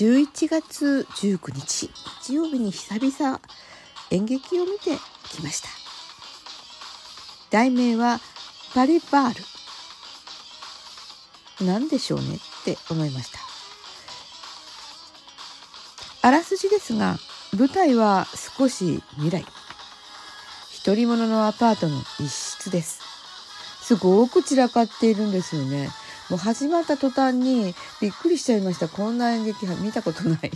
11月19日日曜日に久々演劇を見てきました。題名はパリバール。何でしょうねって思いました。あらすじですが舞台は少し未来。独り者のアパートの一室です。すごく散らかっているんですよね。もう始まった途端にびっくりしちゃいました。こんな演劇見たことない。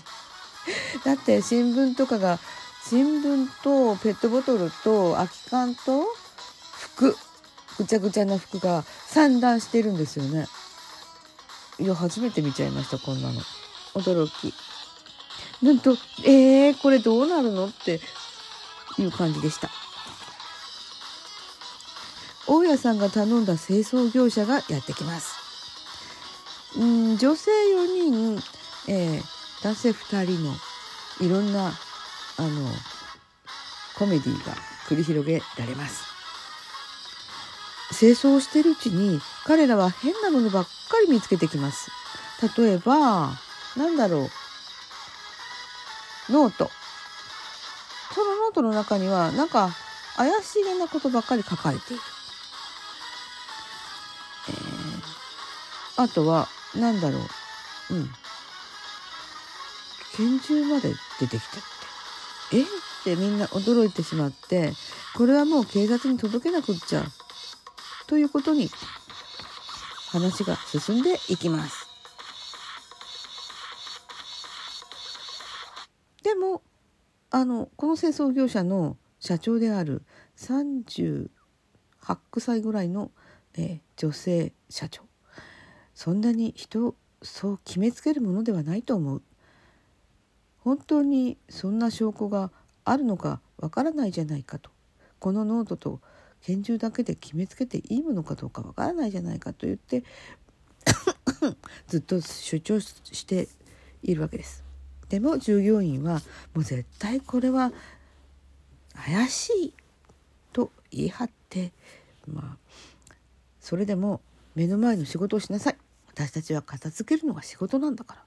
だって新聞とかが新聞とペットボトルと空き缶と服。ぐちゃぐちゃな服が散乱してるんですよね。いや初めて見ちゃいましたこんなの。驚き。なんとえー、これどうなるのっていう感じでした。大家さんが頼んだ清掃業者がやってきます。うん女性4人、えー、男性2人のいろんなあのコメディが繰り広げられます。清掃してるうちに彼らは変なものばっかり見つけてきます。例えばなんだろう。ノート。そのノートの中にはなんか怪しげなことばっかり書かれている、えー、あとはなんだろう。うん。拳銃まで出てきたって。え？ってみんな驚いてしまってこれはもう警察に届けなくっちゃということに話が進んでいきます。でもあのこの清掃業者の社長である38歳ぐらいの、えー、女性社長。そんなに人をそう決めつけるものではないと思う。本当にそんな証拠があるのかわからないじゃないかと。このノートと拳銃だけで決めつけていいものかどうかわからないじゃないかと言って ずっと主張しているわけです。でも従業員はもう絶対これは怪しいと言い張ってまあそれでも目の前の仕事をしなさい。私たちは片付けるのが仕事なんだから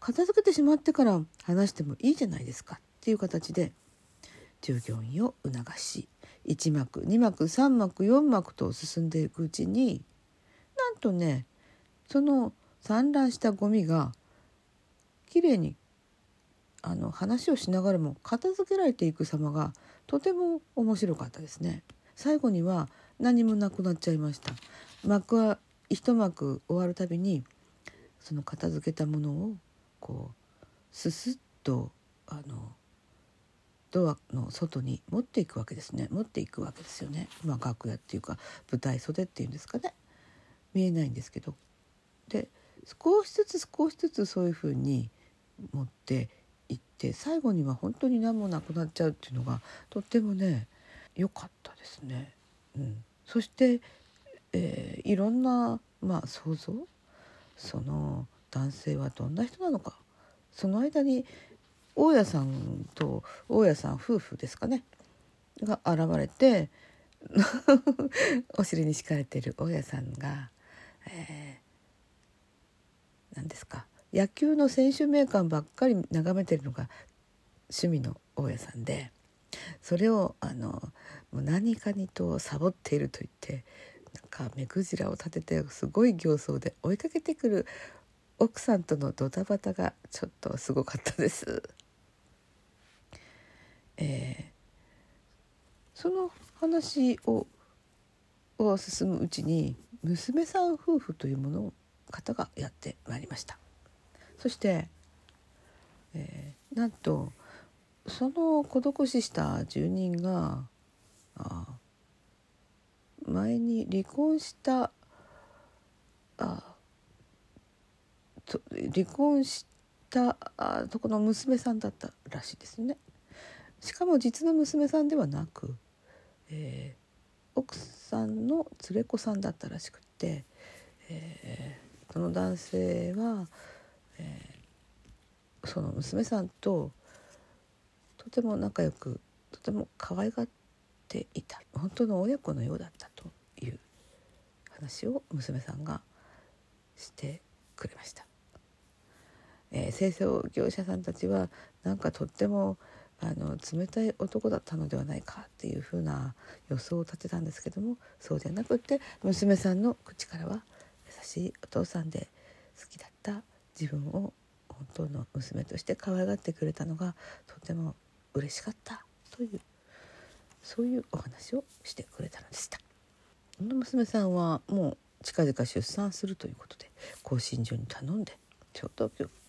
片付けてしまってから話してもいいじゃないですかっていう形で従業員を促し1幕2幕3幕4幕と進んでいくうちになんとねその散乱したゴミがきれいにあの話をしながらも片付けられていく様がとても面白かったですね。最後には何もなくなっちゃいました。幕一幕終わるたびにその片付けたものをこうススッとあのドアの外に持っていくわけですね。持っていくわけですよね。まあ楽屋っていうか舞台袖っていうんですかね。見えないんですけど。で少しずつ少しずつそういうふうに持っていって最後には本当に何もなくなっちゃうっていうのがとってもね良かったですね。うん、そして、えー、いろんな、まあ、想像？その男性はどんな人なのか？その間に大家さんと大家さん夫婦ですかね？が現れて お尻に敷かれている大家さんが、えー、何ですか？野球の選手名鑑ばっかり眺めてるのが趣味の大家さんでそれをあの何かにとサボっていると言ってなんか目くじらを立ててすごい形相で追いかけてくる奥さんとのドタバタがちょっとすごかったです。えー、その話をを進むうちに娘さん夫婦というもの方がやってまいりましたそして、えー、なんとその孤独死した住人があ前に離婚したあ離婚したあとこの娘さんだったらしいですね。しかも実の娘さんではなく、えー、奥さんの連れ子さんだったらしくて、えー、その男性は、えー、その娘さんととても仲良くとても可愛がっていた本当の親子のようだったという話を娘さんがしてくれました。えー、清掃業者さんたちはなんかとってもあの冷たい男だったのではないかっていうふうな予想を立てたんですけどもそうではなくって娘さんの口からは優しいお父さんで好きだった自分を本当の娘として可愛がってくれたのがとても嬉しかったというそういうお話をしてくれたのでした。この娘さんはもう近々出産するということで興信所に頼んでちょうど今日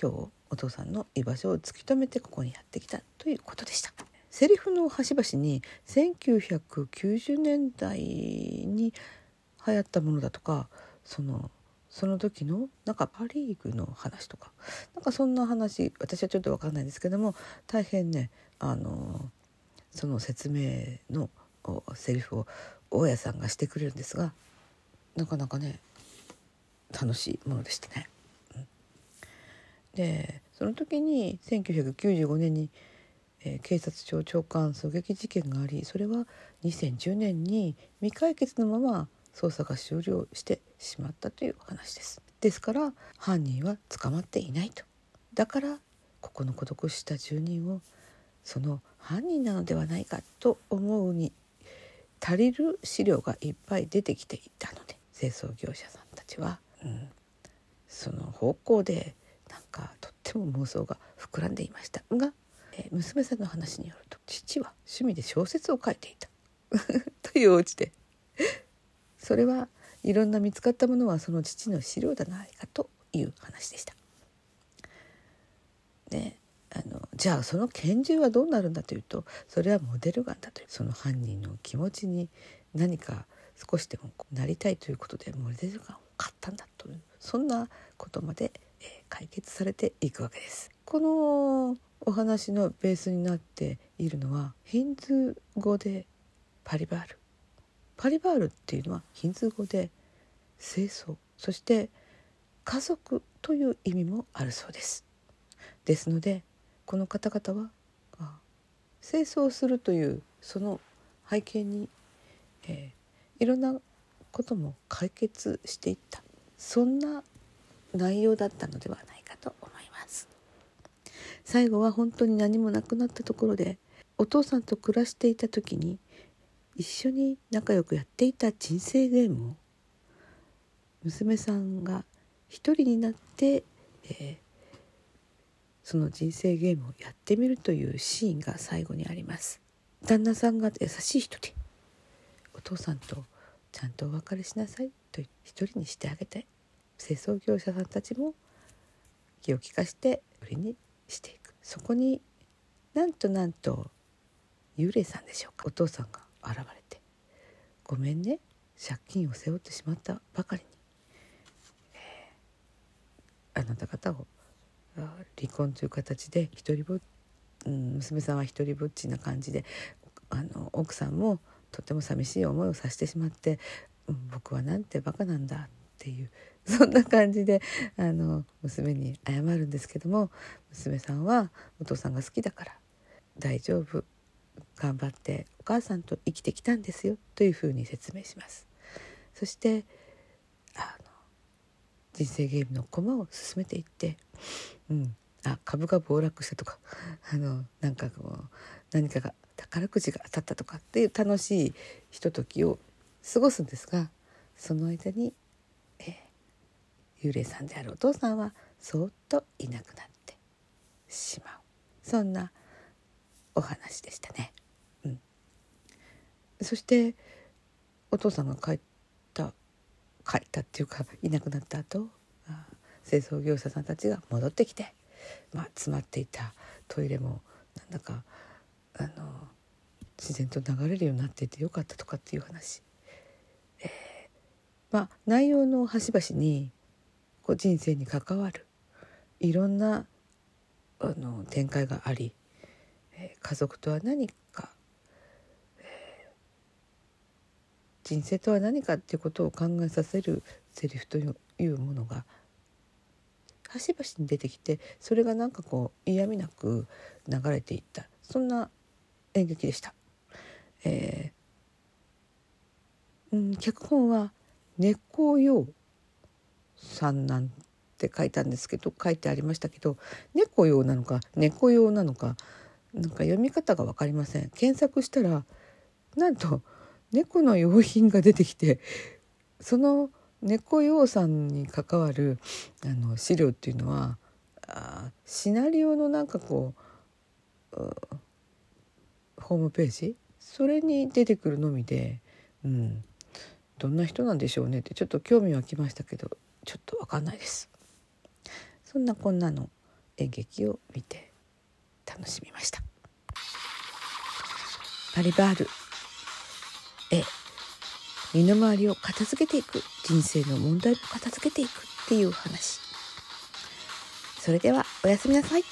今日お父さんの居場所を突き止めてここにやってきたということでした。セリフの端々に1990年代に流行ったものだとかそのその時のなんかパ・リーグの話とかなんかそんな話私はちょっと分かんないんですけども大変ねあのその説明のセリフを大家さんがしてくれるんですがなかなかね楽しいものでしたね。でその時に1995年に、えー、警察庁長官狙撃事件がありそれは2010年に未解決のまま捜査が終了してしまったという話です。ですから犯人は捕まっていないと。だからここの孤独した住人をその犯人なのではないかと思うに足りる資料がいっぱい出てきていたので清掃業者さんたちは、うん、その方向でなんかとっても妄想が膨らんでいました。が、えー、娘さんの話によると父は趣味で小説を書いていた。というお家で。それはいろんな見つかったものはその父の資料ではないかという話でした。ねじゃあその拳銃はどうなるんだというとそれはモデルガンだというその犯人の気持ちに何か少しでもなりたいということでモデルガンを買ったんだというそんなことまで、え解決されていくわけです。このお話のベースになっているのはヒンズー語でパリバール。パリバールっていうのはヒンズー語で清掃。そして家族という意味もあるそうです。ですのでこの方々は清掃するというその背景に、えー、いろんなことも解決していった。そんな内容だったのではないかと思います。最後は本当に何もなくなったところでお父さんと暮らしていた時に一緒に仲良くやっていた人生ゲームを娘さんが一人になって、えー、その人生ゲームをやってみるというシーンが最後にあります。旦那さんが優しい人でお父さんとちゃんとお別れしなさいと一人にしてあげて清掃業者さんたちも気を利かして売りにしていく。そこになんとなんと幽霊さんでしょうか。お父さんが現れて「ごめんね借金を背負ってしまったばかりに、えー、あなた方を離婚という形で一人ぼ、うん、娘さんは一人ぼっちな感じであの奥さんもとても寂しい思いをさせてしまって、うん、僕はなんてバカなんだっていうそんな感じであの娘に謝るんですけども娘さんはお父さんが好きだから大丈夫頑張ってお母さんと生きてきたんですよというふうに説明します。そしてあ人生ゲームの駒を進めていって、うん、あ株が暴落したとか あのなんかこう何かが宝くじが当たったとかっていう楽しいひとときを過ごすんですがその間に、えー、幽霊さんであるお父さんはそっといなくなってしまう。そんなお話でしたね。うん、そしてお父さんが帰った帰ったっていうかいなくなった後清掃業者さんたちが戻ってきて、まあ、詰まっていたトイレもなんだかあの自然と流れるようになっていてよかったとかっていう話、えー、まあ内容の端々にこう人生に関わるいろんなあの展開がありえ家族とは何か、えー、人生とは何かっていうことを考えさせるセリフというものが端々に出てきてそれがなんかこう嫌味なく流れていったそんな演劇でした。えー、うん、脚本は根っこ陽さんなんて書いたんですけど書いてありましたけど猫用なのか猫用なのかなんか読み方が分かりません検索したらなんと猫の用品が出てきてその猫用さんに関わるあの資料っていうのはあシナリオのなんかこうホームページ？それに出てくるのみで、うん、どんな人なんでしょうねってちょっと興味湧きましたけどちょっと分かんないです。そんなこんなの演劇を見て楽しみました。パリバールえ身の回りを片付けていく。人生の問題を片付けていくっていう話。それではおやすみなさい。